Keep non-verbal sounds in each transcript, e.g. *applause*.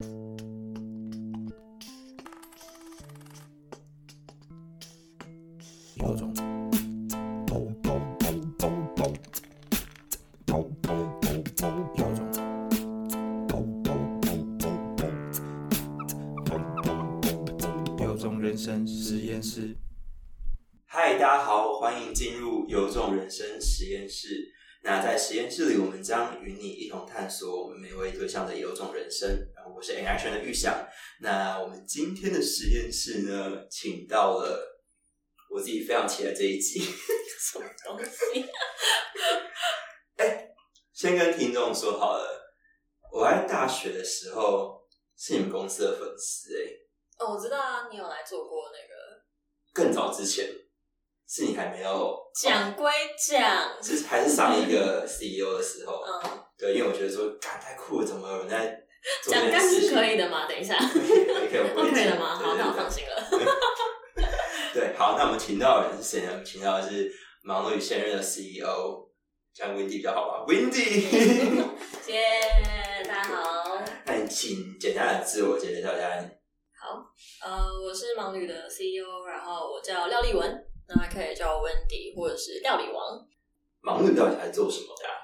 有种。有种。有种人生实验室。嗨，大家好，欢迎进入有种人生实验室。那在实验室里，我们将与你一同探索我们每位对象的有种人生。我是 Action 的玉祥。那我们今天的实验室呢，请到了我自己非常期待这一集。*laughs* 什么东西？先跟听众说好了，我在大学的时候是你们公司的粉丝哎、哦，我知道啊，你有来做过那个更早之前是你还没有讲归讲，是还是上一个 CEO 的时候，嗯，对，因为我觉得说，干太酷了，怎么有人在 *laughs* 讲干是？可以的吗？等一下，可以，可以，可以，我 *laughs* 不可以的吗？好，那我放心了。对 *laughs* 对，好，那我们请到的人是谁呢？请到的是忙碌现任的 CEO，像 Wendy 比较好吧？Wendy，谢大家好，那你请简单的自我介绍一下。好，呃，我是盲旅的 CEO，然后我叫廖丽文，那可以叫我 Wendy 或者是料理王。盲女到底在做什么的啊、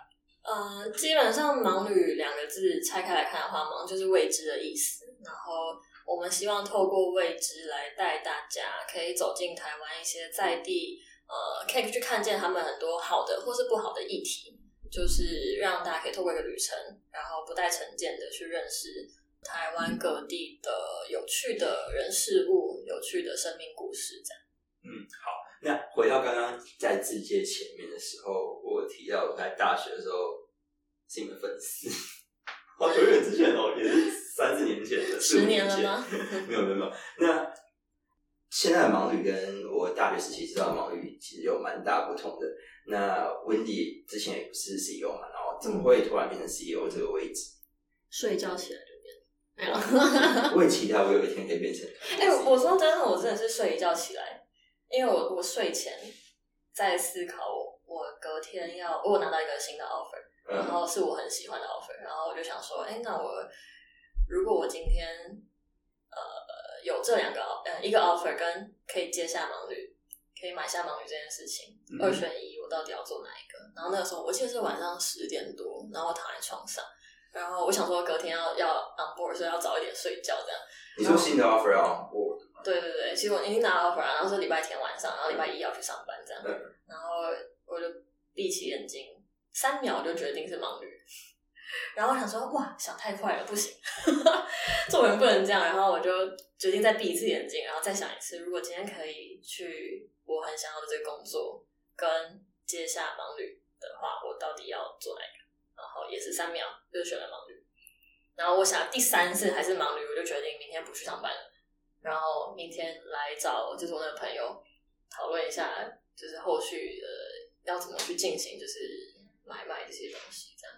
呃，基本上“盲旅”两个字拆开来看的话，“盲”就是未知的意思。然后我们希望透过未知来带大家可以走进台湾一些在地，呃，可以去看见他们很多好的或是不好的议题，就是让大家可以透过一个旅程，然后不带成见的去认识台湾各地的有趣的人事物、有趣的生命故事，这样。嗯，好。那回到刚刚在自介前面的时候，我提到我在大学的时候是你们粉丝，*laughs* 好久远之前哦，也是三四年前的，十年了吗？*laughs* 没有没有没有。那现在的盲旅跟我大学时期知道的盲旅其实有蛮大不同的。那 Wendy 之前也不是 CEO 嘛，然后怎么会突然变成 CEO 这个位置？睡觉起来就变没有。*laughs* 我也期待我有一天可以变成。哎、我说真的，我真的是睡一觉起来，因为我我睡前在思考我我隔天要我有拿到一个新的 offer，然嗯后是我很喜欢的 offer，然后我就想说，哎、那我如果我今天呃有这两个呃一个 offer 跟可以接下盲旅，可以买下盲旅这件事情，嗯二选一，我到底要做哪一个？然后那个时候我记得是晚上十点多，然后我躺在床上。然后我想说隔天要要 on board，所以要早一点睡觉这样。你说新的 offer 要 on board 吗？对对对，其实我已经拿到 offer 了，然后是礼拜天晚上，然后礼拜一要去上班这样，嗯然后我就闭起眼睛，三秒就决定是盲女，然后我想说哇，想太快了，不行，*laughs* 做人不能这样，然后我就决定再闭一次眼睛，然后再想一次，如果今天可以去我很想要的这个工作，跟接下盲女的话，我到底要做哪一个？然后也是三秒，就选了盲女。然后我想第三次还是盲女，我就决定明天不去上班了。然后明天来找就是我那个朋友讨论一下，就是后续呃要怎么去进行，就是买卖这些东西这样。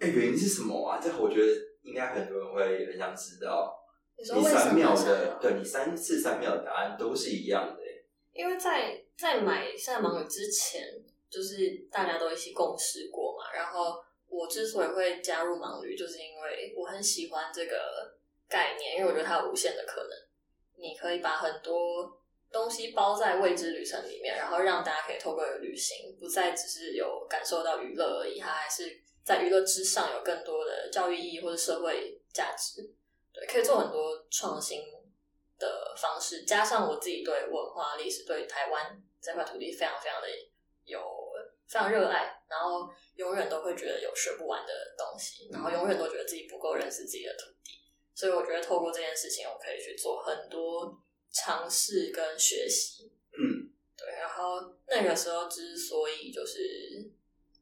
哎、原因是什么啊？这我觉得应该很多人会很想知道。你说三秒，的对你三次三秒的答案都是一样的、欸。因为在在买下盲女之前，就是大家都一起共识过嘛。然后我之所以会加入盲旅，就是因为我很喜欢这个概念，因为我觉得它有无限的可能。你可以把很多东西包在未知旅程里面，然后让大家可以透过旅行，不再只是有感受到娱乐而已，它还是在娱乐之上有更多的教育意义或者社会价值。对，可以做很多创新的方式，加上我自己对文化历史、对台湾这块土地非常非常的有非常热爱，然后永远都会觉得有学不完的东西，然后永远都觉得自己不够认识自己的土地，所以我觉得透过这件事情，我可以去做很多尝试跟学习。嗯，对，然后那个时候之所以就是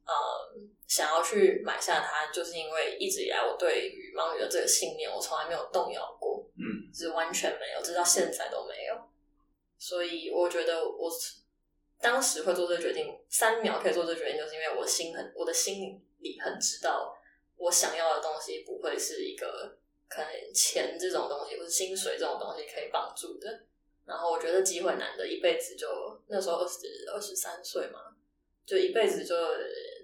呃想要去买下它，就是因为一直以来我对于盲女的这个信念，我从来没有动摇过，嗯，是完全没有，直到现在都没有。所以我觉得我当时会做这个决定，三秒可以做这个决定，就是因为我心很，我的心里很知道，我想要的东西不会是一个可能钱这种东西，或者薪水这种东西可以帮助的。然后我觉得机会难得，一辈子就那时候二十二十三岁嘛，就一辈子就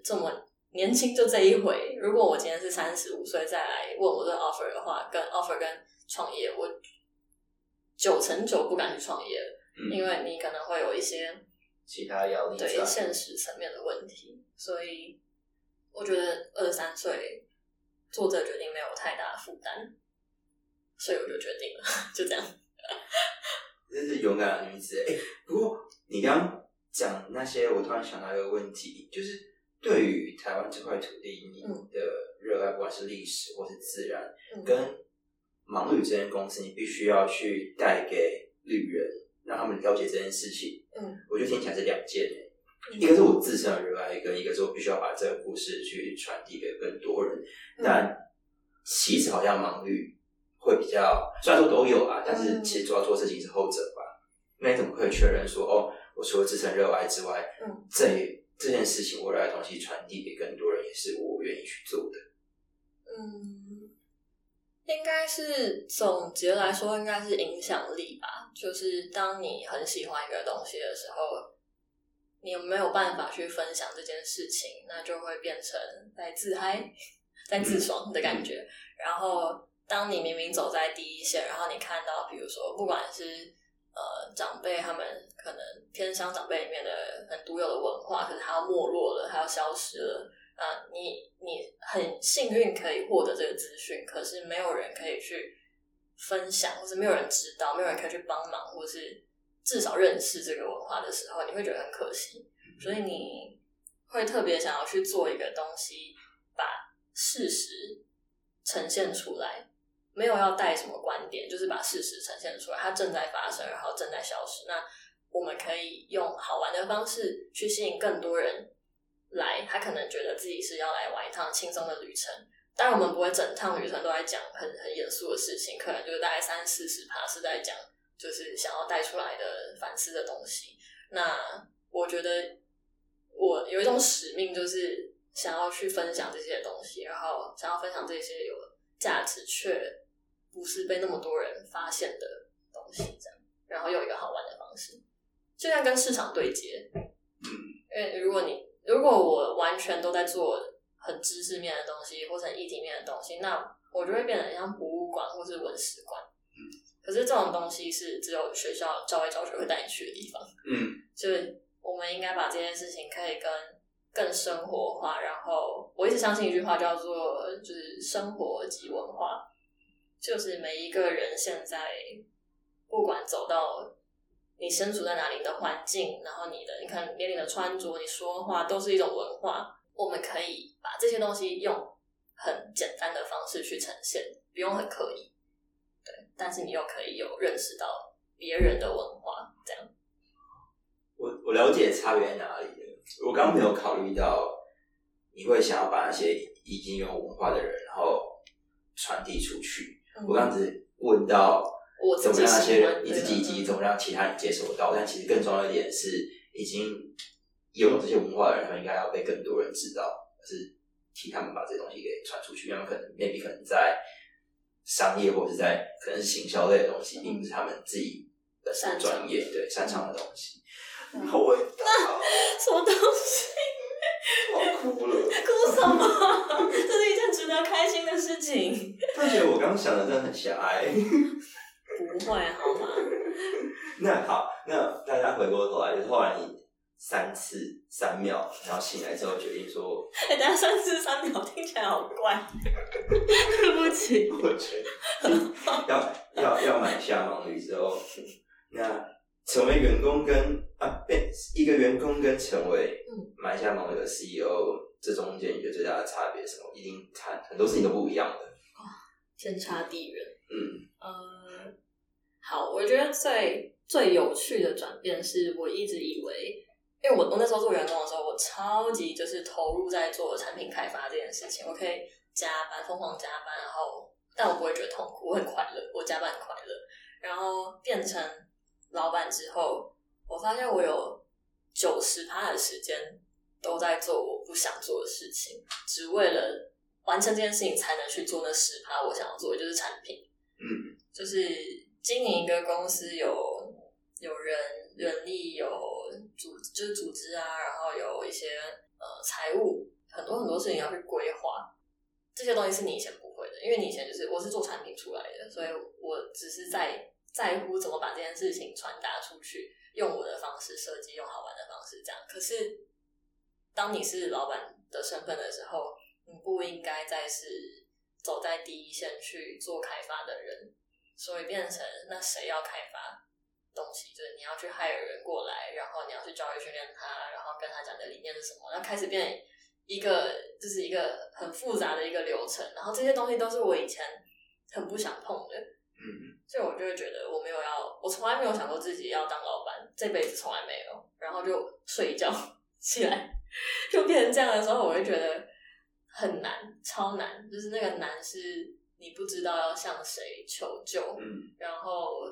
这么年轻就这一回。如果我今天是三十五岁再来问我这 offer 的话，跟 offer 跟创业，我九成九不敢去创业，嗯因为你可能会有一些其他压力在对现实层面的问题，所以我觉得二十三岁做这个决定没有太大的负担，所以我就决定了，就这样。真是勇敢的女子。哎、不过你刚刚讲那些，我突然想到一个问题，就是对于台湾这块土地，你嗯的热爱，不管是历史或是自然，嗯跟盲旅这间公司，你必须要去带给旅人，让他们了解这件事情。嗯，我觉得听起来是两件诶。嗯一个是我自身的热爱，跟一个是我必须要把这个故事去传递给更多人。嗯但其实好像盲率会比较，虽然说都有啊，但是嗯其实主要做事情是后者吧。那你怎么可以确认说，哦，我除了自身热爱之外，嗯，这这件事情我热爱的东西传递给更多人，也是我愿意去做的。嗯，应该是总结来说，应该是影响力吧。就是当你很喜欢一个东西的时候，你有没有办法去分享这件事情，那就会变成在自嗨、在自爽的感觉。然后，当你明明走在第一线，然后你看到，比如说，不管是呃长辈他们可能偏向长辈里面的很独有的文化，可是它要没落了，它要消失了。啊，你你很幸运可以获得这个资讯，可是没有人可以去分享，或是没有人知道，没有人可以去帮忙，或是至少认识这个文化的时候，你会觉得很可惜。所以你会特别想要去做一个东西，把事实呈现出来，没有要带什么观点，就是把事实呈现出来，它正在发生，然后正在消失。那我们可以用好玩的方式去吸引更多人来，他可能觉得自己是要来玩一趟轻松的旅程。当然，我们不会整趟旅程都在讲很很严肃的事情，可能就是大概三四十趴是在讲就是想要带出来的反思的东西。那我觉得我有一种使命，就是想要去分享这些东西，然后想要分享这些有价值却不是被那么多人发现的东西，这样，然后用一个好玩的方式，就像跟市场对接。因为如果你如果我完全都在做很知识面的东西，或者很议题面的东西，那我就会变得很像博物馆或是文史馆。可是这种东西是只有学校教外教学会带你去的地方。嗯，就是我们应该把这件事情可以跟更生活化，然后我一直相信一句话叫做就是生活及文化，就是每一个人现在不管走到你身处在哪里的环境，然后你的你看连你的穿着、你说话都是一种文化，我们可以把这些东西用很简单的方式去呈现，不用很刻意，对，但是你又可以有认识到别人的文化，这样。我我了解差别在哪里了。我刚刚没有考虑到你会想要把那些已经有文化的人，然后传递出去。我刚刚只是问到我怎么让那些人你自己以及怎么让其他人接受到，但其实更重要一点是，已经拥有这些文化的人，他们应该要被更多人知道，是替他们把这些东西给传出去。因为他们可能 maybe 可能在商业或者是在可能是行销类的东西，并不是他们自己本身擅长专业对擅长的东西。嗯好伟大哦，什么东西？*laughs* 我哭了。*laughs* 哭什么？*laughs* 这是一件值得开心的事情。但觉得我刚刚想的真的很狭隘。不会好吗？那好，那大家回过头来，就是后来你三次三秒，然后醒来之后决定说，哎、等下三次三秒听起来好怪，*laughs* 对不起。我觉得 *laughs* 要要要买下盲旅之后，那成为员工跟啊变一个员工跟成为嗯买下盲旅的 CEO，这中间你觉得最大的差别是什么？一定看很多事情都不一样的哇。天差地远。嗯呃，好，我觉得最最有趣的转变是我一直以为，因为我我那时候做员工的时候，我超级就是投入在做产品开发这件事情，我可以加班疯狂加班，然后但我不会觉得痛苦，我很快乐，我加班很快乐。然后变成老板之后，我发现我有九十趴的时间都在做我不想做的事情，只为了完成这件事情才能去做那十趴我想要做的，就是产品。嗯就是经营一个公司有有人人力有组就是组织啊，然后有一些呃财务很多很多事情要去规划，这些东西是你以前不会的，因为你以前就是我是做产品出来的，所以我只是在在乎怎么把这件事情传达出去，用我的方式设计，用好玩的方式这样。可是当你是老板的身份的时候，你不应该再是走在第一线去做开发的人，所以变成那谁要开发东西，就是你要去 hire 人过来，然后你要去教育训练他，然后跟他讲的理念是什么，然后开始变一个就是一个很复杂的一个流程，然后这些东西都是我以前很不想碰的，嗯，所以我就会觉得我没有要，我从来没有想过自己要当老板，这辈子从来没有，然后就睡一觉 *laughs* 起来。就变成这样的时候，我会觉得很难，超难，就是那个难是你不知道要向谁求救，嗯，然后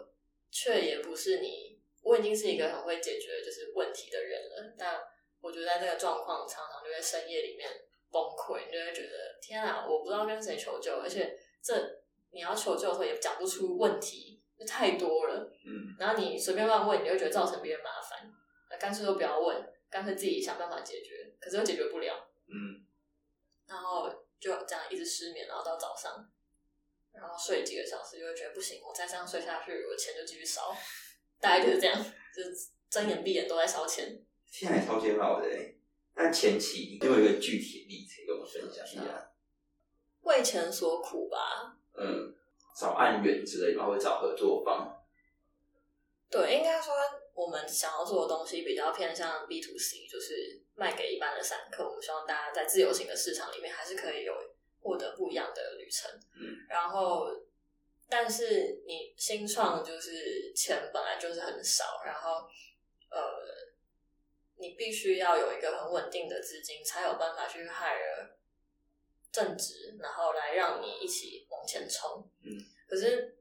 却也不是你，我已经是一个很会解决就是问题的人了，但我觉得在这个状况常常就在深夜里面崩溃，你就会觉得天啊，我不知道跟谁求救，而且这你要求救的时候也讲不出问题，就太多了，嗯，然后你随便乱问，你就会觉得造成别人麻烦，那干脆都不要问，干脆自己想办法解决，可是又解决不了，嗯，然后就这样一直失眠，然后到早上，然后睡几个小时，就会觉得不行，我再这样睡下去，我钱就继续烧，*laughs* 大概就是这样，就是睁眼闭眼都在烧钱。现在超煎熬的欸。那前期你有一个具体的例子跟我们分享一下？为钱所苦吧，嗯，找案源之类的吗？或者找合作方？对，应该说我们想要做的东西比较偏向 B to C，就是卖给一般的散客。我们希望大家在自由型的市场里面还是可以有获得不一样的旅程。嗯，然后，但是你新创就是钱本来就是很少，然后呃，你必须要有一个很稳定的资金，才有办法去 hire 正职，然后来让你一起往前冲。嗯，可是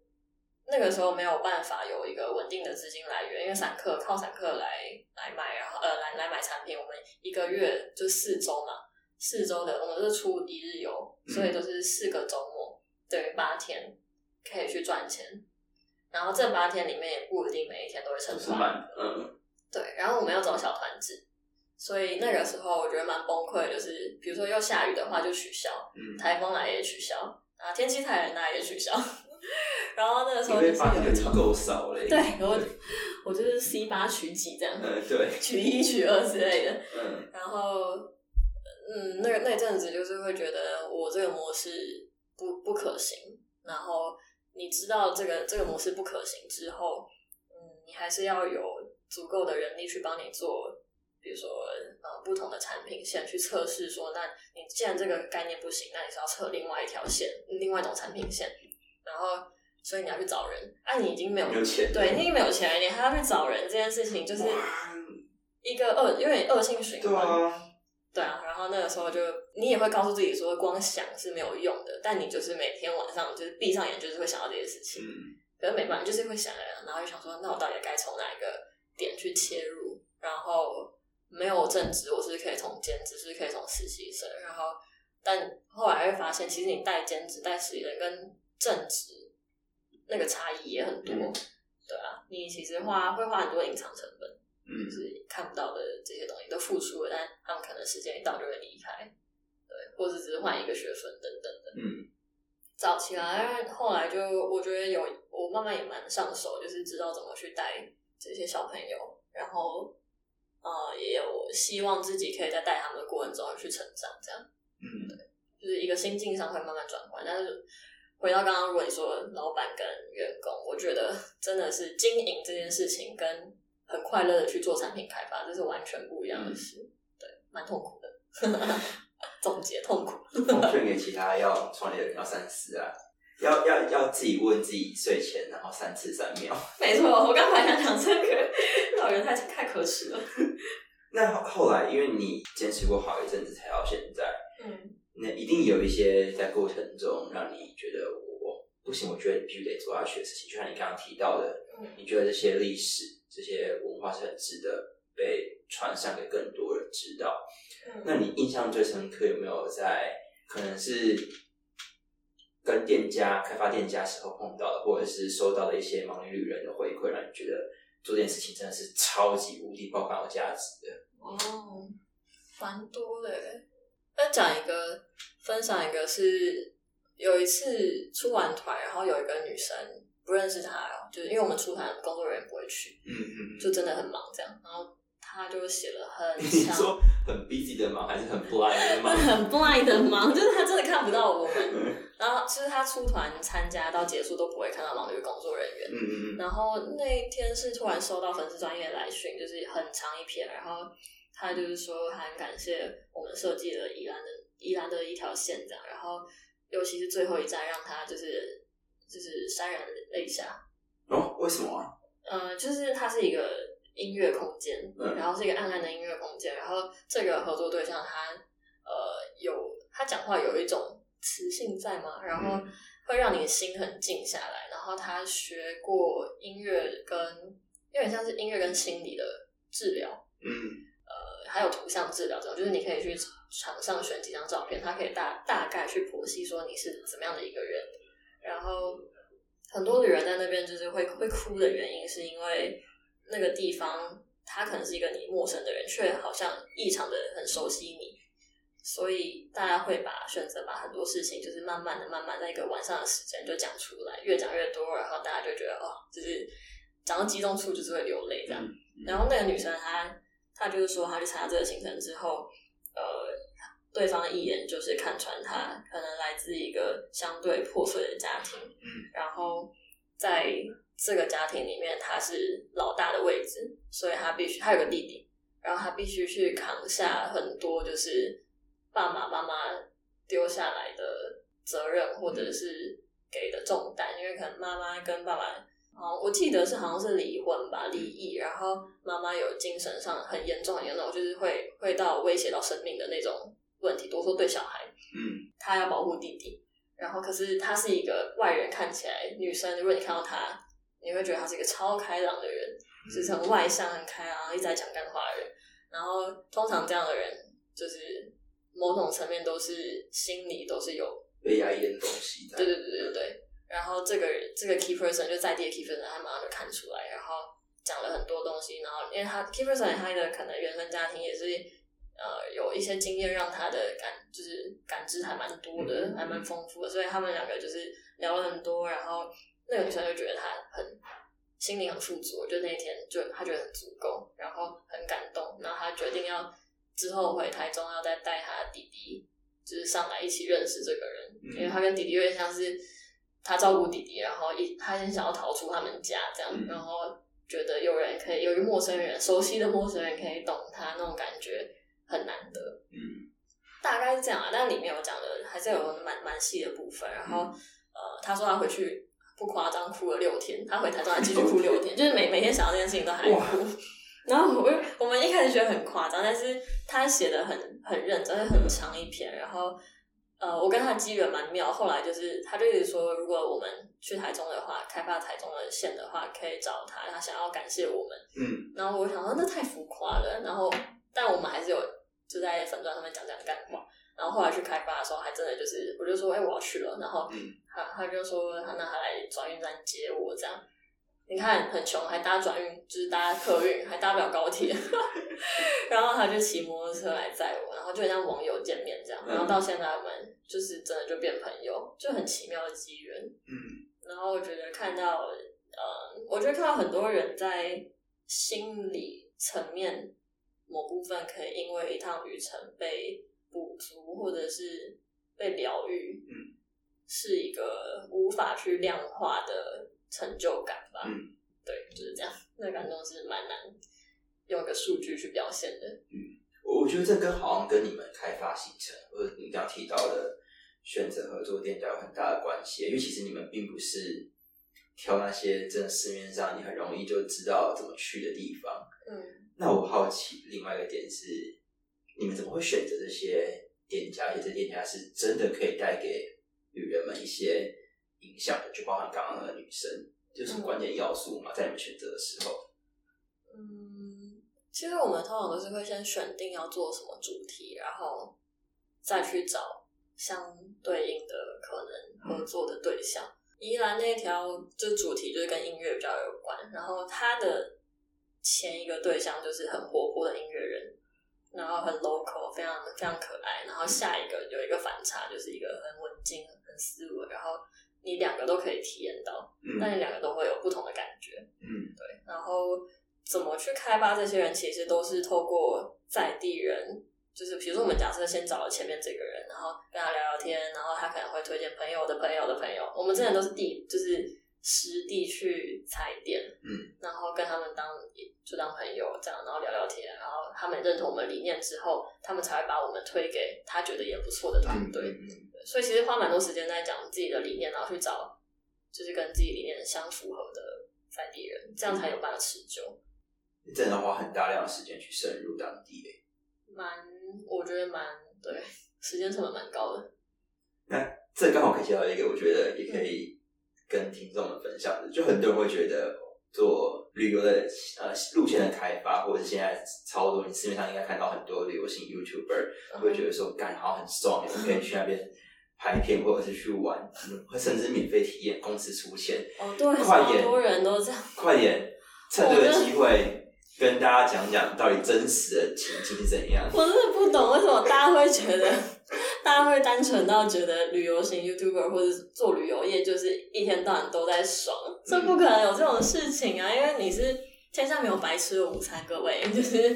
那个时候没有办法有一个稳定的资金来源，因为散客靠散客来来买，然后呃来来买产品，我们一个月就四周嘛，四周的我们是出一日游，嗯。所以就是四个周末等于八天可以去赚钱，然后这八天里面也不一定每一天都会成团，嗯，对，然后我们要走小团制，所以那个时候我觉得蛮崩溃，就是比如说要下雨的话就取消，嗯，台风来也取消，啊天气太冷那也取消，*laughs* 然后那个时候就是有一够少了，对，然后我就是 C 八取几这样，嗯，对，取一取二之类的，嗯，然后嗯，那个那阵子就是会觉得我这个模式不不可行，然后你知道这个这个模式不可行之后，嗯，你还是要有足够的人力去帮你做，比如说呃不同的产品线去测试说，那你既然这个概念不行，那你是要测另外一条线，另外一种产品线，然后所以你要去找人，啊，你已经没有钱，对，你已经没有钱了，你还要去找人，这件事情就是一个恶有点恶性循对环。啊，对啊，然后那个时候就你也会告诉自己说，光想是没有用的，但你就是每天晚上就是闭上眼，就是会想到这些事情。嗯，可是没办法，就是会想啊，然后就想说，那我到底该从哪一个点去切入？然后没有正职，我是可以从兼职，是可以从实习生？然后，但后来会发现，其实你带兼职、带实习生跟正职那个差异也很多。嗯对啊，你其实花会花很多隐藏成本。嗯就，是看不到的这些东西都付出了，但他们可能时间一到就会离开，对，或者只是换一个学分等等的。嗯，早期啊，但后来就我觉得有我慢慢也蛮上手，就是知道怎么去带这些小朋友，然后呃也有希望自己可以在带他们的过程中去成长，这样嗯，对就是一个心境上会慢慢转换。但是回到刚刚，如果你说老板跟员工，我觉得真的是经营这件事情跟很快乐的去做产品开发，这是完全不一样的事。对，蛮痛苦的。*laughs* 总结痛苦。奉劝给其他要创业的人要三思啊，*laughs* 要要要自己问自己睡前，然后三次三秒。*laughs* 没错，我刚才想讲这个，老人太太可耻了。那后后来，因为你坚持过好一阵子才到现在，嗯，那一定有一些在过程中让你觉得我不行，我觉得你必须得做下去的事情，就像你刚刚提到的，嗯你觉得这些历史、这些文化是很值得被传上给更多人知道。嗯那你印象最深刻有没有在可能是跟店家、开发店家时候碰到的，或者是收到的一些盲女旅人的回馈，让你觉得做这件事情真的是超级无敌爆肝有价值的？哦，蛮多的耶。那讲一个，分享一个是有一次出完团，然后有一个女生不认识他哦，就是因为我们出团工作人员不会去，嗯嗯，就真的很忙这样，然后他就写了很 *laughs* 你长说很 busy 的忙还是很 blind 的忙？*laughs* 很 blind 的忙，就是他真的看不到我们。然后其实他出团参加到结束都不会看到盲女工作人员。嗯嗯嗯，然后那一天是突然收到粉丝专业来讯，就是很长一篇，然后他就是说他很感谢我们设计了宜兰的宜兰的一条线这样，然后尤其是最后一站让他就是就是潸然泪下。哦，为什么啊？呃，就是它是一个音乐空间，嗯然后是一个暗暗的音乐空间，然后这个合作对象他呃有他讲话有一种磁性在吗？然后嗯会让你的心很静下来，然后他学过音乐跟有点像是音乐跟心理的治疗，嗯呃，还有图像治疗这种，就是你可以去场上选几张照片，他可以大大概去剖析说你是怎么样的一个人。然后很多女人在那边就是会会哭的原因，是因为那个地方他可能是一个你陌生的人，却好像异常的很熟悉你，所以大家会把选择把很多事情就是慢慢的、慢慢在一个晚上的时间就讲出来，越讲越多，然后大家就觉得哦，就是讲到激动处就是会流泪这样。然后那个女生她她就是说，她去参加这个行程之后，呃，对方的一眼就是看穿他可能来自一个相对破碎的家庭，嗯，然后在这个家庭里面，他是老大的位置，所以他必须他有个弟弟，然后他必须去扛下很多就是爸爸妈妈丢下来的责任，或者是给的重担，因为可能妈妈跟爸爸。哦，我记得是好像是离婚吧，离异，然后妈妈有精神上很严重、很严重，就是会会到威胁到生命的那种问题。多说对小孩，嗯他要保护弟弟，然后可是他是一个外人看起来女生，如果你看到他，你会觉得他是一个超开朗的人，就是很外向、很开朗，一直在讲干话的人。然后通常这样的人，就是某种层面都是心里都是有被压抑的东西在。对对对对对。然后这个这个 key person 就在地的 key person，他马上就看出来，然后讲了很多东西。然后因为他 key person 他的可能原生家庭也是呃有一些经验，让他的感就是感知还蛮多的，还蛮丰富的。所以他们两个就是聊了很多，然后那个女生就觉得他很心灵很富足，就那一天就他觉得很足够，然后很感动，然后他决定要之后回台中要再带他的弟弟。就是上来一起认识这个人，嗯因为他跟弟弟有点像是他照顾弟弟，然后一他先想要逃出他们家这样，嗯然后觉得有人可以有一个陌生人，熟悉的陌生人可以懂他那种感觉很难得，嗯大概是这样啊。但里面有讲的还是有蛮蛮细的部分，然后、呃，他说他回去不夸张哭了六天，他回台中还继续哭 *laughs* 六天，就是每每天想到这件事情都还哇哭。*laughs* 然后我我们一开始觉得很夸张，但是他写的很很认真，很长一篇。然后呃，我跟他的机缘蛮妙，后来就是他就一直说，如果我们去台中的话，开发台中的线的话，可以找他，他想要感谢我们。嗯然后我想说那太浮夸了，然后但我们还是有就在粉钻上面讲讲干话。然后后来去开发的时候，还真的就是我就说，哎、我要去了。然后嗯他他就说，他那他来转运站接我这样。你看很穷，还搭转运，就是搭客运，还搭不了高铁。*laughs* 然后他就骑摩托车来载我，然后就很像网友见面这样。然后到现在我们就是真的就变朋友，就很奇妙的机缘。嗯然后我觉得看到，呃，我觉得看到很多人在心理层面某部分可以因为一趟旅程被补足，或者是被疗愈，嗯，是一个无法去量化的成就感吧。嗯，对，就是这样，那感动是蛮难用一个数据去表现的。嗯我我觉得这跟好像跟你们开发行程，或者你刚刚提到的选择合作店家有很大的关系，因为其实你们并不是挑那些真的市面上你很容易就知道怎么去的地方。嗯，那我好奇另外一个点是，你们怎么会选择这些店家？而且这店家是真的可以带给女人们一些影响的，就包含刚刚那个女生，就是关键要素嘛，在你们选择的时候。嗯，其实我们通常都是会先选定要做什么主题，然后再去找相对应的可能合作的对象。宜兰那条就主题就是跟音乐比较有关，然后它的前一个对象就是很活泼的音乐人，然后很 local，非常非常可爱。然后下一个有一个反差，就是一个很文静、很斯文，然后你两个都可以体验到，嗯但你两个都会有不同的感觉。嗯对，然后怎么去开发这些人，其实都是透过在地人，就是比如说我们假设先找了前面这个人，然后跟他聊聊天，然后他可能会推荐朋友的朋友的朋友。我们之前都是地，就是实地去踩点，嗯，然后跟他们当就当朋友这样，然后聊聊天，然后他们认同我们理念之后，他们才会把我们推给他觉得也不错的团队。嗯所以其实花蛮多时间在讲自己的理念，然后去找就是跟自己理念相符合的在地人，这样才有办法持久。真的要花很大量的时间去深入当地耶。蛮，我觉得蛮对，时间成本蛮高的。这刚好可以提到一个，我觉得也可以跟听众们分享的。就很多人会觉得做旅游的呃路线的开发，或者是现在超多，你市面上应该看到很多旅游型 YouTuber 会觉得说，干好像很爽，我们可以去那边拍片，或者是去玩，嗯甚至免费体验，公司出钱，哦，对，快点好多人都这样。快点趁这个机会跟大家讲讲到底真实的情境是怎样。我真的不懂为什么大家会觉得，大家会单纯到觉得旅游型 YouTuber 或者做旅游业就是一天到晚都在爽，这不可能有这种事情啊！因为你是天下没有白吃的午餐，各位，*laughs* 就是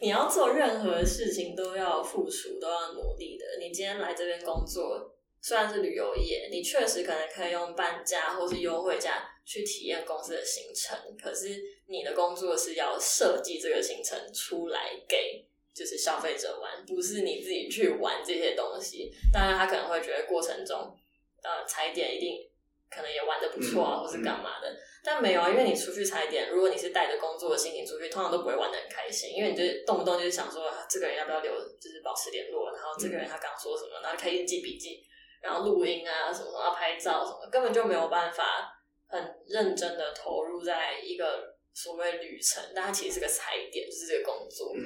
你要做任何事情都要付出，都要努力的。你今天来这边工作，虽然是旅游业，你确实可能可以用半价或是优惠价去体验公司的行程，可是你的工作是要设计这个行程出来给就是消费者玩，不是你自己去玩这些东西。当然，他可能会觉得过程中，呃，踩点一定可能也玩的不错啊，嗯或是干嘛的。但没有啊，因为你出去踩点，如果你是带着工作的心情出去，通常都不会玩的很开心，因为你就是动不动就是想说，啊这个人要不要留，就是保持联络，然后这个人他刚说什么，然后开始记笔记，然后录音啊什么什么，要拍照什么，根本就没有办法很认真的投入在一个所谓旅程，但它其实是个踩点，就是这个工作。嗯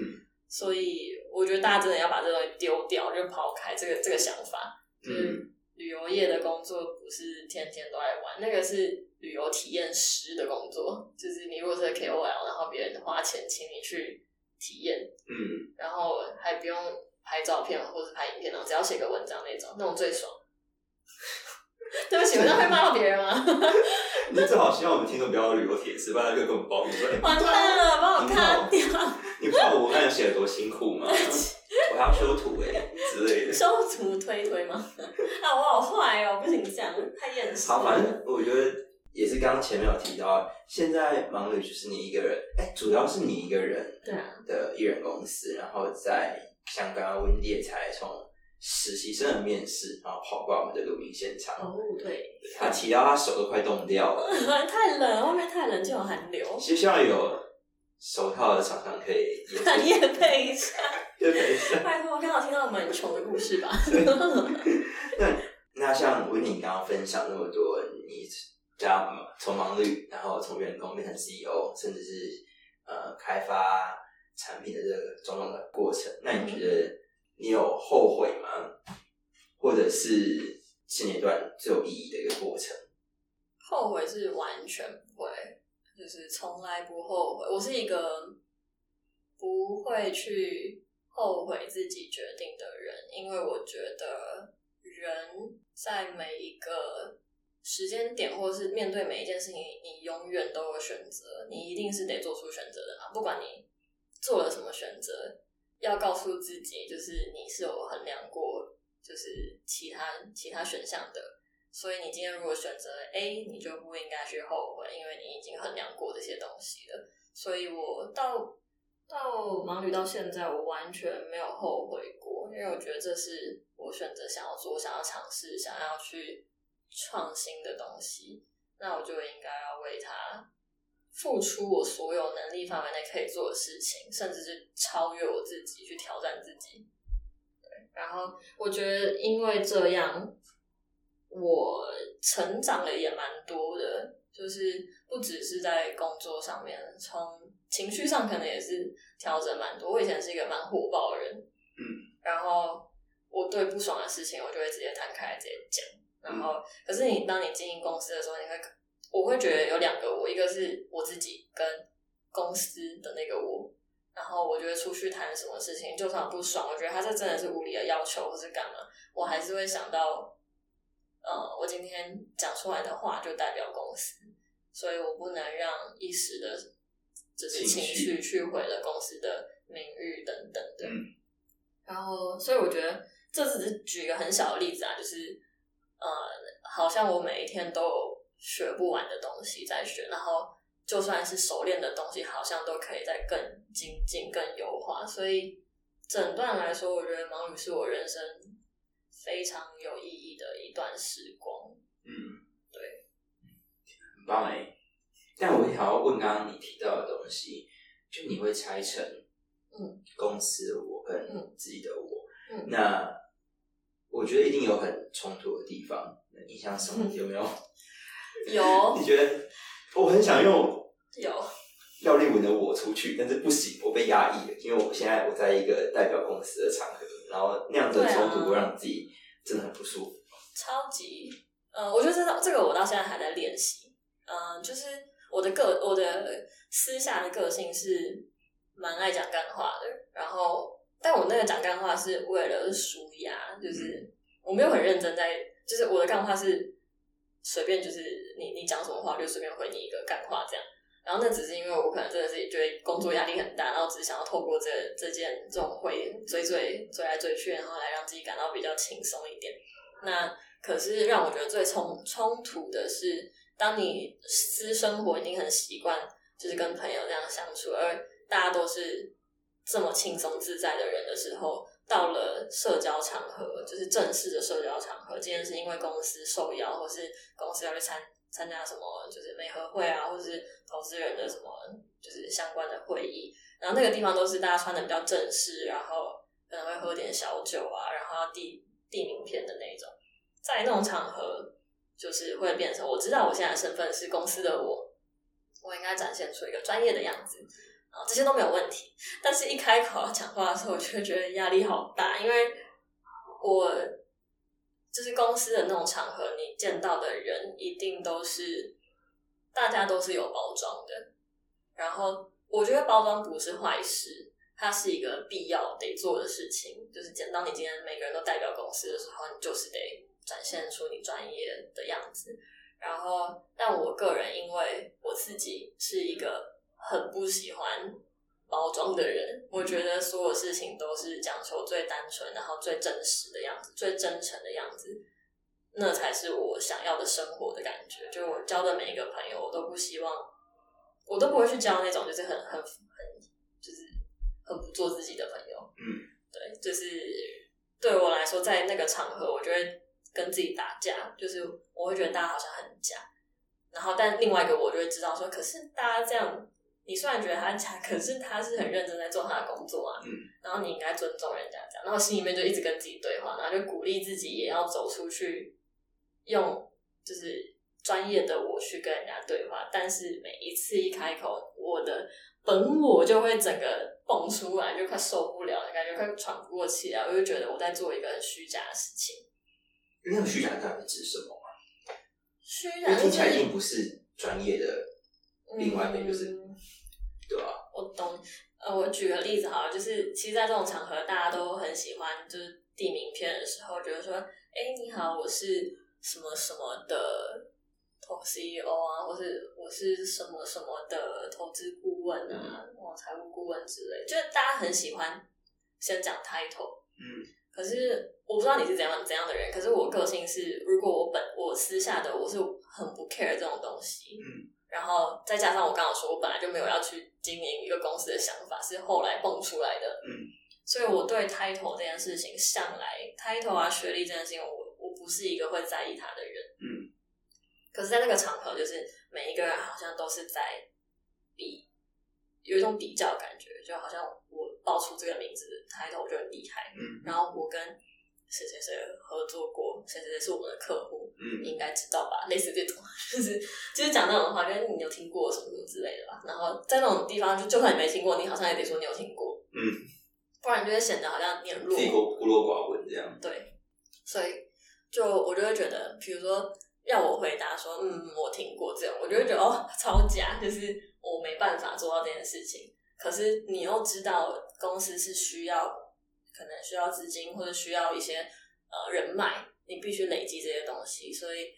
所以我觉得大家真的要把这个东西丢掉，就抛开这个这个想法。嗯旅游业的工作不是天天都在玩，那个是旅游体验师的工作。就是你如果是 KOL，然后别人花钱请你去体验，嗯，然后还不用拍照片或者拍影片，然后只要写个文章那种，那种最爽。*laughs* 对不起，我这样会骂到别人吗？*laughs* 你最好希望我们听众不要旅游帖子，不然他就跟我们抱怨说：“哎、*laughs* 完蛋了，帮我看掉。你不知道我文案写的多辛苦吗？*laughs* 我还要修图哎、之类的。修图推推吗？啊，我好坏哦，不行这样，太厌世。好，反正我觉得也是刚刚前面有提到，现在盲旅就是你一个人，哎、主要是你一个人对啊，的艺人公司，然后在像刚刚温迪也才从实习生的面试，然后跑过来我们的录音现场。哦，对，他提到他手都快冻掉了，*laughs* 太冷，外面太冷就有寒流。其实希望有手套的厂商可以也夜 *laughs* 配一下，也配一下拜托，刚好听到我们很穷的故事吧？*laughs* 那那像维尼刚刚分享那么多，你加从忙率，然后从员工变成 CEO，甚至是呃开发产品的这个种种的过程，那你觉得你有后悔吗？或者是现阶段最有意义的一个过程？后悔是完全不会，就是从来不后悔。我是一个不会去后悔自己决定的人，因为我觉得人在每一个时间点，或是面对每一件事情，你永远都有选择，你一定是得做出选择的嘛。不管你做了什么选择，要告诉自己，就是你是有衡量过，就是其他其他选项的。所以你今天如果选择 A，你就不应该去后悔，因为你已经衡量过这些东西了。所以我到到盲旅到现在，我完全没有后悔过，因为我觉得这是我选择想要做、想要尝试、想要去创新的东西，那我就应该要为它付出我所有能力范围内可以做的事情，甚至是超越我自己，去挑战自己。对，然后我觉得因为这样。我成长的也蛮多的，就是不只是在工作上面，从情绪上可能也是调整蛮多。我以前是一个蛮火爆的人，嗯，然后我对不爽的事情，我就会直接摊开来直接讲。然后，可是你当你经营公司的时候，你会我会觉得有两个我，一个是我自己跟公司的那个我，然后我觉得出去谈什么事情，就算不爽，我觉得他这真的是无理的要求或是干嘛，我还是会想到，呃，我今天讲出来的话就代表公司，所以我不能让一时的，就是情绪去毁了公司的名誉等等的。然后，所以我觉得这只是举一个很小的例子啊，就是呃，好像我每一天都有学不完的东西在学，然后就算是熟练的东西，好像都可以再更精进、更优化。所以整段来说，我觉得盲语是我人生非常有意义的一段时光。嗯，对，很棒哎。但我想要问刚刚你提到的东西，就你会拆成嗯公司的我跟嗯自己的我，嗯那我觉得一定有很冲突的地方。那印象深有没有？有 *laughs* 你觉得我很想用有，廖立文的我出去，但是不行，我被压抑了，因为我现在我在一个代表公司的场合，然后那样子的冲突会让自己真的很不舒服。超级，呃，我觉得这这个我到现在还在练习。嗯、就是我的个我的私下的个性是蛮爱讲干话的，然后但我那个讲干话是为了舒压，就是我没有很认真在，就是我的干话是随便就是你你讲什么话就随便回你一个干话这样。然后那只是因为我可能真的是觉得工作压力很大，然后只是想要透过这这件这种会追追追来追去，然后来让自己感到比较轻松一点。那可是让我觉得最冲冲突的是，当你私生活已经很习惯，就是跟朋友这样相处，而大家都是这么轻松自在的人的时候，到了社交场合，就是正式的社交场合，今天是因为公司受邀，或是公司要去参参加什么，就是美合会啊，或者是投资人的什么，就是相关的会议，然后那个地方都是大家穿的比较正式，然后可能会喝点小酒啊，然后要递递名片的那种。在那种场合，就是会变成我知道我现在身份是公司的我，我应该展现出一个专业的样子，啊，这些都没有问题。但是，一开口讲话的时候，我就觉得压力好大，因为我就是公司的那种场合，你见到的人一定都是大家都是有包装的，然后我觉得包装不是坏事，它是一个必要得做的事情。就是见到你今天每个人都代表公司的时候，你就是得展现出你专业的样子。然后，但我个人因为我自己是一个很不喜欢包装的人，我觉得所有事情都是讲求最单纯，然后最真实的样子，最真诚的样子，那才是我想要的生活的感觉。就我交的每一个朋友，我都不希望，我都不会去交那种就是很很很就是很不做自己的朋友。嗯，对，就是对我来说，在那个场合，我就会跟自己打架，就是我会觉得大家好像很假，然后但另外一个我就会知道说，可是大家这样，你虽然觉得他假，可是他是很认真在做他的工作啊，嗯，然后你应该尊重人家这样，然后心里面就一直跟自己对话，然后就鼓励自己也要走出去，用就是专业的我去跟人家对话，但是每一次一开口，我的本我就会整个蹦出来，就快受不了了，感觉快喘不过气来，我就觉得我在做一个很虚假的事情。那个虚假到底指什么？虚假听起来一是定不是专业的，另外一个就是嗯对吧？我懂，呃，我举个例子好了，就是其实，在这种场合，大家都很喜欢，就是递名片的时候，觉得说，哎，你好，我是什么什么的投 CEO 啊，或是我是什么什么的投资顾问啊，或财务顾问之类，就是大家很喜欢先讲 title，嗯，可是我不知道你是怎样怎样的人，可是我个性是，如果我本我私下的我是很不 care 这种东西，嗯，然后再加上我刚刚说，我本来就没有要去经营一个公司的想法，是后来蹦出来的，嗯，所以我对 title 这件事情向来 title 啊学历这件事情，我我不是一个会在意他的人，嗯，可是，在那个场合，就是每一个人好像都是在比，有一种比较感觉，就好像我报出这个名字 title 就很厉害，嗯。然后我跟谁谁谁合作过，谁谁谁是我们的客户，嗯你应该知道吧？类似这种，*laughs* 就是就是讲那种话，就是你有听过什么什么之类的吧。然后在那种地方，就就算你没听过，你好像也得说你有听过，嗯，不然就会显得好像你很弱自。己孤孤陋寡闻这样。对，所以就我就会觉得，比如说要我回答说，嗯，我听过这样，我就会觉得哦，超假，就是我没办法做到这件事情。可是你又知道公司是需要可能需要资金或者需要一些呃人脉，你必须累积这些东西，所以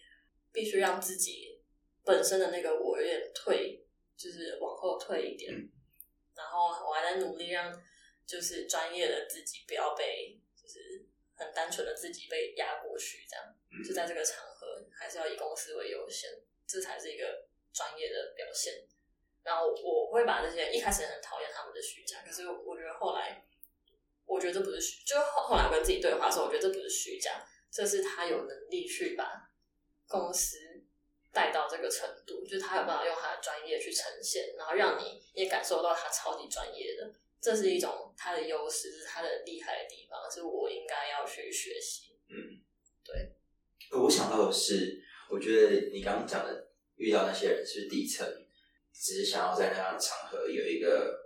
必须让自己本身的那个我有点退，就是往后退一点，然后我还在努力让就是专业的自己不要被就是很单纯的自己被压过去，这样。就在这个场合还是要以公司为优先，这才是一个专业的表现。然后我会把这些一开始很讨厌他们的虚假，可是我觉得后来，我觉得这不是虚，就是后后来跟自己对话的时候，我觉得这不是虚假，这是他有能力去把公司带到这个程度，就是他有办法用他的专业去呈现，然后让你也感受到他超级专业的，这是一种他的优势，是他的厉害的地方，是我应该要去学习。嗯，对。我想到的是，我觉得你刚刚讲的遇到那些人是底层，只是想要在那样的场合有一个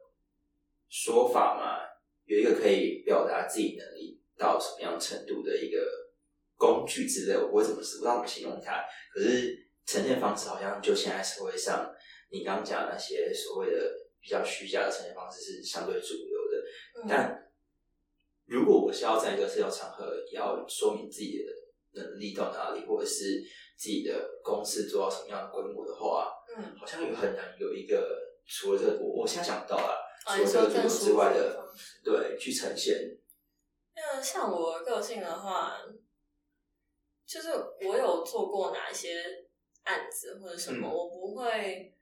说法嘛，有一个可以表达自己能力到什么样程度的一个工具之类，我不会怎么知道怎么形容它。可是呈现方式好像就现在社会上，你刚刚讲那些所谓的比较虚假的呈现方式是相对主流的。但如果我是要在一个社交场合要说明自己的能力到哪里，或者是自己的公司做到什么样的规模的话，嗯，好像有很难有一个除了这个，我我现在想不到啦，啊除了这个规模你说更舒之外的的方式，对，去呈现。那像我个性的话，就是我有做过哪一些案子或者什么，嗯我不会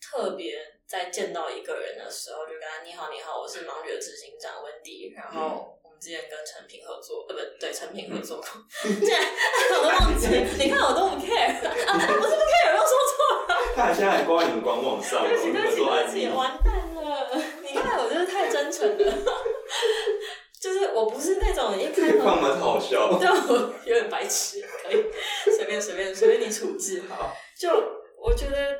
特别在见到一个人的时候就跟他你好你好，我是盲女的执行长温迪，然后我们之前跟陈平合作，呃不对，陈平合作过，*laughs* 竟然我都忘记，你看我都不 care *laughs* 啊，不是不 care，我又说错了。他现在还挂在你们官网上，对不起，对不起，对不起，，完蛋 *laughs* 就是我不是那种一开头这个放蛮好笑。*laughs* 对我有点白痴，可以随便随便随便你处置。好，就我觉得，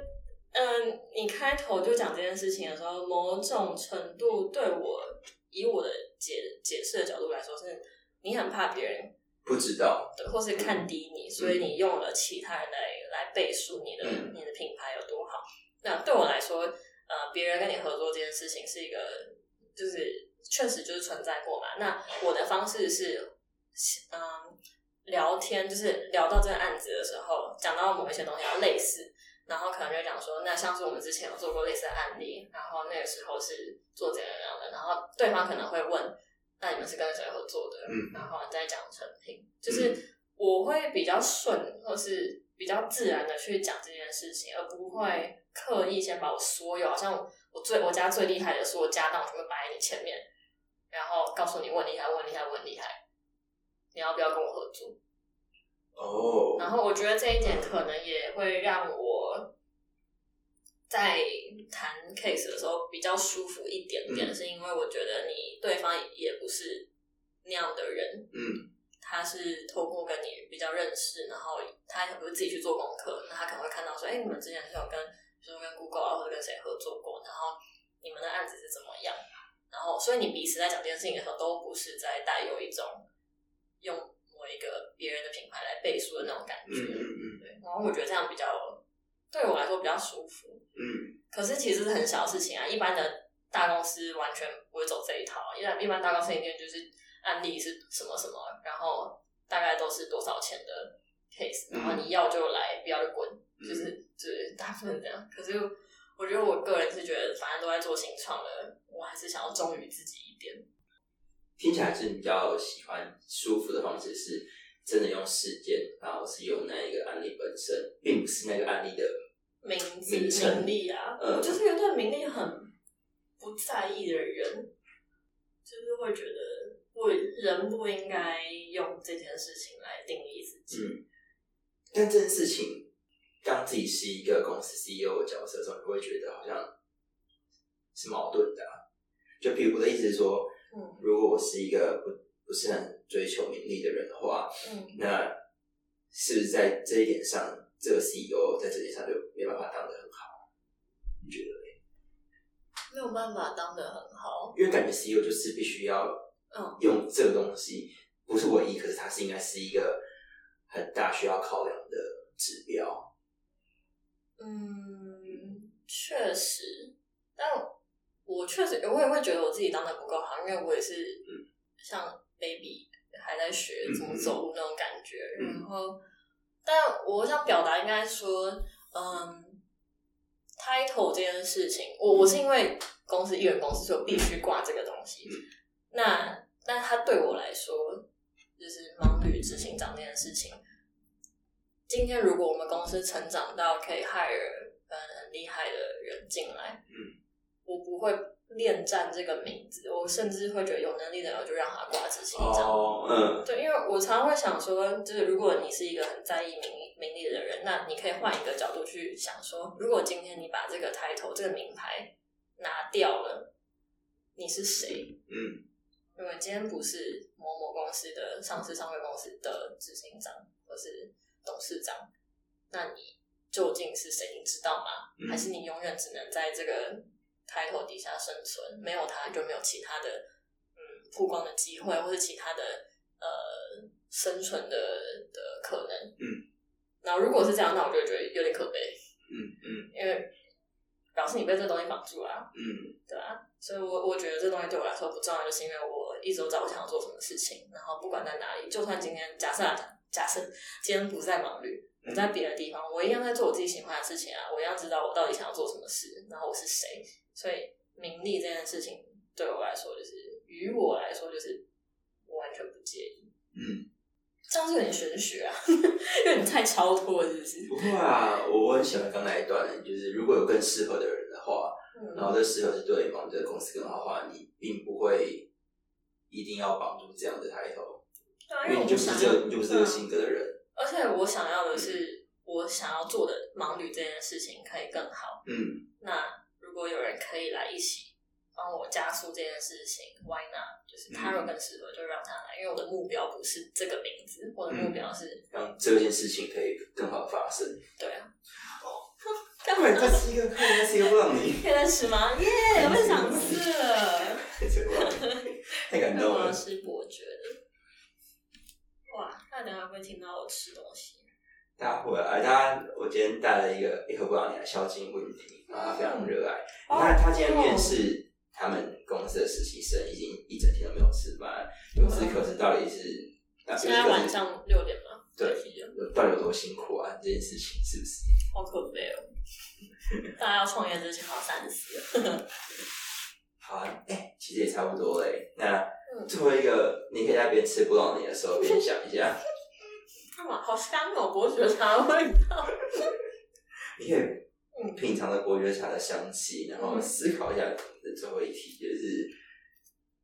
嗯，你开头就讲这件事情的时候，某种程度对我以我的解解释的角度来说，是你很怕别人不知道，对，或是看低你，所以你用了其他人来来背书你的、嗯你的品牌有多好。那对我来说，呃，别人跟你合作这件事情是一个，就是确实就是存在过嘛。那我的方式是，嗯，聊天，就是聊到这个案子的时候，讲到某一些东西要类似，然后可能就讲说，那像是我们之前有做过类似的案例，然后那个时候是做怎样怎样的，然后对方可能会问，那你们是跟谁合作的？嗯然后再讲成品，就是我会比较顺，或是比较自然的去讲这件事情，而不会刻意先把我所有，好像我最我家最厉害的是，我家当全部摆在你前面，然后告诉你我很厉害，我很厉害，我很厉害，你要不要跟我合作？哦，然后我觉得这一点可能也会让我在谈 case 的时候比较舒服一点点，嗯是因为我觉得你对方也不是那样的人，嗯他是透过跟你比较认识，然后他可能会自己去做功课，那他可能会看到说，哎，你们之前是有跟，比如说跟 Google 啊或者跟谁合作过，然后你们的案子是怎么样，然后所以你彼此在讲这件事情的时候，都不是在带有一种用某一个别人的品牌来背书的那种感嗯觉，嗯嗯对，然后我觉得这样比较对我来说比较舒服，嗯。可是其实是很小的事情啊，一般的大公司完全不会走这一套啊，一般一般大公司一定就是案例是什么什么，然后大概都是多少钱的 case，然后你要就来，不要就滚，嗯就是就是大部分这样。可是我觉得我个人是觉得，反正都在做新创了，我还是想要忠于自己一点。听起来是比较喜欢舒服的方式，是真的用事件，然后是用那一个案例本身，并不是那个案例的名字名利啊，就是有对名利很不在意的人，就是会觉得不人不应该用这件事情来定义自己。嗯，但这件事情，当自己是一个公司 CEO 的角色的时候，你会觉得好像是矛盾的啊、就比如我的意思是说，嗯如果我是一个不不是很追求名利的人的话，嗯，那是不是在这一点上，这个 CEO 在这点上就没办法当得很好？你觉得呢？没有办法当的很好。因为感觉 CEO 就是必须要嗯用这个东西，不是唯一，可是它是应该是一个很大需要考量的指标。嗯，确实，但我确实我也会觉得我自己当的不够好，因为我也是嗯像 baby 还在学嗯怎么走路那种感觉。嗯然后，但我想表达应该说，嗯，title 这件事情，我我是因为公司艺人公司，所以我必须挂这个东西。嗯那但它对我来说，就是盲旅执行长这件事情。今天如果我们公司成长到可以 hire 呃很厉害的人进来，嗯，我不会恋战这个名字，我甚至会觉得有能力的人我就让他挂执行长。哦，嗯对，因为我常常会想说，就是如果你是一个很在意名名利的人，那你可以换一个角度去想说，如果今天你把这个 title 这个名牌拿掉了，你是谁？嗯因为今天不是某某公司的上市上柜公司的执行长或是董事长，那你究竟是谁？你知道吗？嗯还是你永远只能在这个 title 底下生存？没有他就没有其他的嗯曝光的机会，或是其他的呃生存的的可能。嗯，那如果是这样，那我就觉得有点可悲，嗯嗯因为表示你被这东西绑住了啊、嗯对啊，所以我我觉得这东西对我来说不重要，就是因为我一直都知道我想要做什么事情，然后不管在哪里，就算今天假设啊假设今天不在忙旅，嗯我在别的地方，我一样在做我自己喜欢的事情啊，我一样知道我到底想要做什么事，然后我是谁，所以名利这件事情对我来说，就是于我来说，就是我完全不介意。嗯，这样是有点玄学啊，*laughs* 有点太超脱了，是不是？不会啊，我我很喜欢刚才一段，就是如果有更适合的人的话，嗯然后这适合是对某这个公司更好的话，你并不会一定要绑住这样的抬头，对啊，因为你就不是这个，你就不是这个性格的人。而且我想要的是，我想要做的盲旅这件事情可以更好。嗯那如果有人可以来一起帮我加速这件事情，Why not？就是他如果更适合，就让他来，因为我的目标不是这个名字，我的目标是，让这件事情可以更好的发生。对啊。*laughs* 干嘛？这是一个，看这是一个布朗尼，可以再吃吗？耶、我被想吃了。*laughs* 太感动了。吃伯爵的。哇，那等下会听到我吃东西？大家会啊，大家，我今天带了一个一盒布朗尼来孝敬问题，然后他非常热爱。你看他今天面试他们公司的实习生，已经一整天都没有吃饭。有时可是到底是，啊现在晚上六点吗？对到底有多辛苦啊？这件事情是不是？好可悲哦。大家要创业之前要三思。好啊，哎、其实也差不多嘞。那嗯最后一个，你可以在边吃布朗尼的时候边想一下，干嘛？好香哦，伯爵茶的味道。你可以嗯品尝着伯爵茶的香气，然后思考一下你的最后一题，就是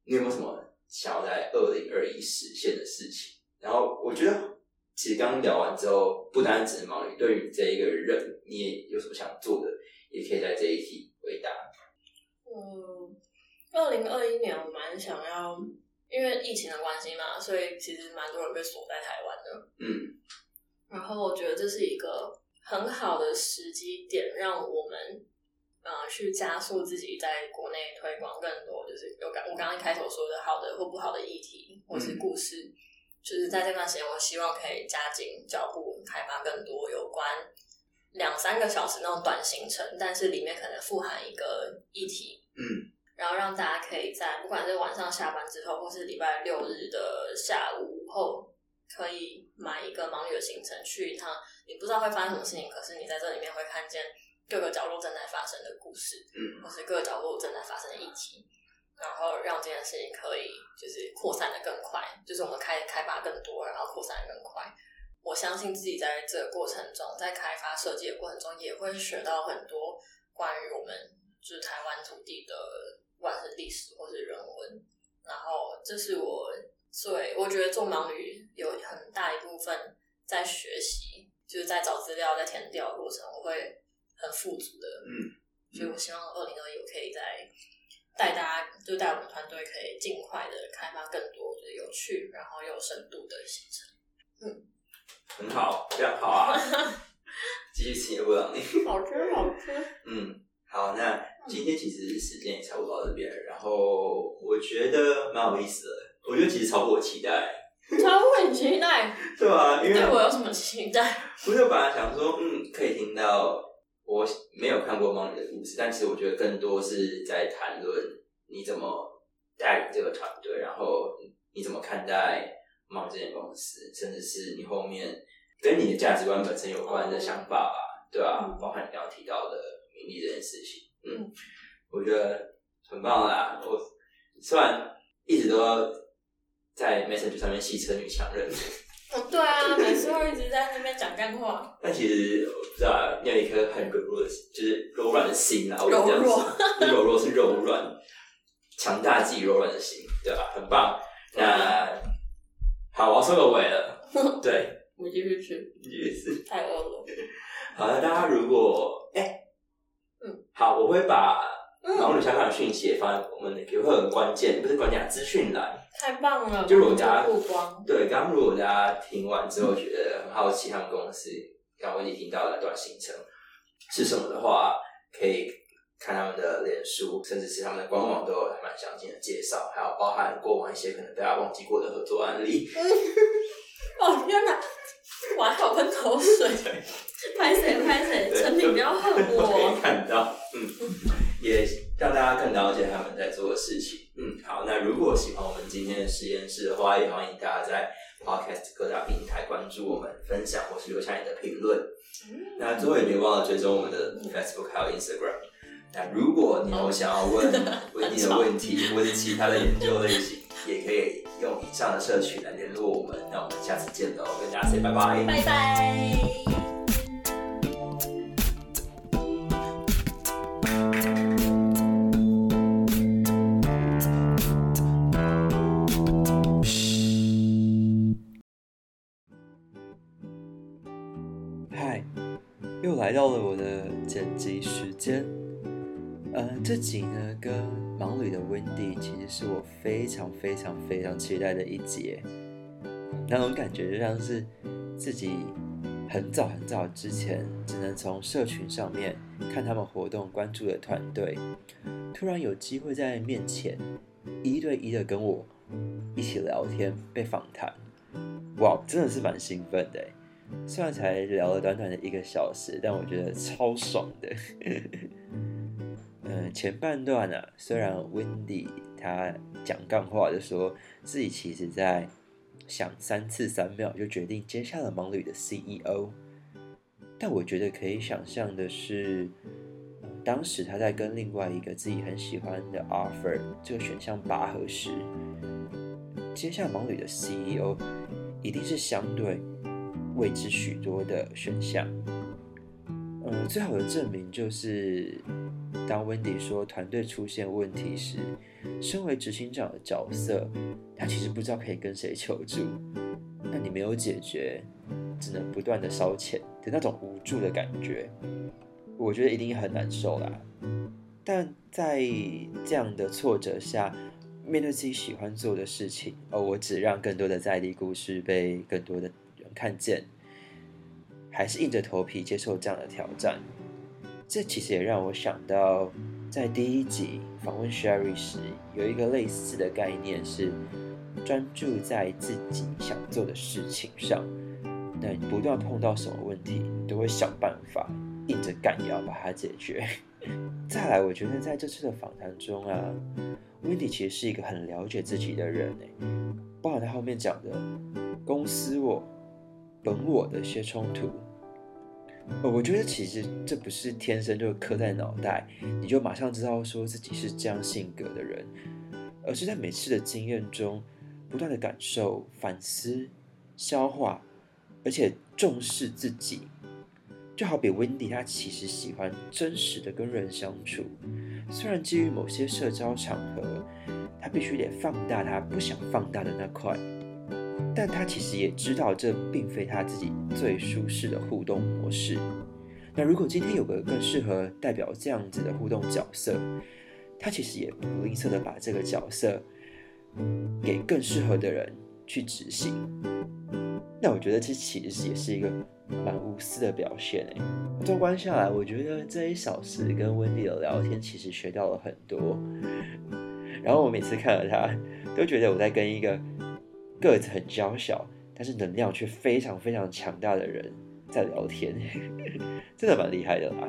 你有没有什么想要在二零二一实现的事情？然后我觉得，其实刚刚聊完之后，不单只是毛宇，对于这一个人，你也有什么想做的，也可以在这一题回答。嗯，二零二一年我蛮想要，因为疫情的关系嘛，所以其实蛮多人被锁在台湾的。嗯。然后我觉得这是一个很好的时机点，让我们呃去加速自己在国内推广更多，就是有刚我刚刚一开头说的好的或不好的议题或是故事，就是在这段时间，我希望可以加紧脚步，开发更多有关两三个小时那种短行程，但是里面可能富含一个议题，嗯然后让大家可以在不管是晚上下班之后，或是礼拜六日的下午后，可以买一个盲旅的行程去一趟。你不知道会发生什么事情，可是你在这里面会看见各个角落正在发生的故事，嗯或是各个角落正在发生的议题，然后让这件事情可以就是扩散的更快，就是我们开开发更多，然后扩散的更快。我相信自己在这个过程中，在开发设计的过程中，也会学到很多关于我们就是台湾土地的，不管是历史或是人文。然后，这是我最我觉得做盲旅有很大一部分在学习，就是在找资料、在填调的过程，我会很富足的。嗯，所以我希望二零二一我可以在带大家，就带我们团队可以尽快的开发更多就是有趣然后又有深度的行程。嗯很好，非常好啊！*laughs* 继续吃你的布朗尼。好吃，好吃。嗯，好，那今天其实时间也差不多到这边，然后我觉得蛮有意思的，我觉得其实超乎我期待，超乎你期待，对啊，因为对我有什么期待？我就本来想说，嗯，可以听到我没有看过猫女的故事，但其实我觉得更多是在谈论你怎么带领这个团队，然后你怎么看待盲这间公司，甚至是你后面跟你的价值观本身有关的想法吧，对吧、嗯。包含你刚刚提到的名利这件事情，嗯，我觉得很棒啦。我虽然一直都在 Messenger 上面戏称女强人。哦，对啊，每次会一直在那边讲干话，*laughs* 但其实我不知道啊，你有一颗很柔弱的，就是柔软的心啊。柔弱，柔弱是柔软，强大自己柔软的心，对吧？很棒。那好，我要收个尾了。*laughs* 对，我们继续吃，也是。太饿了。好，了大家如果哎、嗯，好，我会把嗯盲女相关的讯息也放在我们的也会很关键，不是关键啊，资讯栏。太棒了，就如果大家曝光，对，刚刚如果大家听完之后觉得很好奇他们公司刚刚你听到的短行程是什么的话，可以看他们的脸书，甚至是他们的官网都有蛮详尽的介绍，还有包含过往一些可能大家忘记过的合作案例。哦天哪，我还好喷口水，*laughs* 拍 *laughs* 谁拍谁，陈品不要恨我可以我。看到，嗯，也让大家更了解他们在做的事情。嗯，好，那如果喜欢我们今天的实验室的话，也欢迎大家在 Podcast 各大平台关注我们、分享或是留下你的评论。那最后也别忘了追踪我们的 Facebook 还有 Instagram。那如果你有想要问 *laughs* 问你的问题，或者其他的研究类型，也可以用以上的社群来联络我们。那我们下次见喽，跟大家 say 拜拜。拜拜。这集呢跟盲旅的 Wendy 其实是我非常非常非常期待的一节。那种感觉就像是自己很早很早之前只能从社群上面看他们活动关注的团队，突然有机会在面前一对一的跟我一起聊天、被访谈，哇，真的是蛮兴奋的。虽然才聊了短短的一个小时，但我觉得超爽的。前半段啊，虽然 Wendy 他讲干话的说自己其实在想三次三秒就决定接下了盲旅的 CEO，但我觉得可以想象的是，当时他在跟另外一个自己很喜欢的 offer 这个选项拔河时，接下盲旅的 CEO 一定是相对未知许多的选项。嗯，最好的证明就是，当 Wendy 说团队出现问题时，身为执行长的角色，他其实不知道可以跟谁求助。那你没有解决，只能不断的烧钱的那种无助的感觉，我觉得一定很难受啦。但在这样的挫折下，面对自己喜欢做的事情，哦，我只让更多的在地故事被更多的人看见，还是硬着头皮接受这样的挑战。这其实也让我想到，在第一集访问 Sherry 时，有一个类似的概念是专注在自己想做的事情上。那不断碰到什么问题，你都会想办法，硬着干也要把它解决。*laughs* 再来，我觉得在这次的访谈中啊，Wendy 其实是一个很了解自己的人诶，包含他后面讲的公司我、本我的一些冲突。我觉得其实这不是天生就刻在脑袋，你就马上知道说自己是这样性格的人，而是在每次的经验中不断的感受、反思、消化，而且重视自己。就好比 Wendy，她其实喜欢真实的跟人相处，虽然基于某些社交场合，她必须得放大她不想放大的那块，但他其实也知道这并非他自己最舒适的互动模式。那如果今天有个更适合代表这样子的互动角色，他其实也不吝啬的把这个角色给更适合的人去执行。那我觉得这其实也是一个蛮无私的表现诶。纵观下来，我觉得这一小时跟温蒂的聊天，其实学到了很多。然后我每次看到他，都觉得我在跟一个个子很娇小，但是能量却非常非常强大的人在聊天，*laughs* 真的蛮厉害的啦。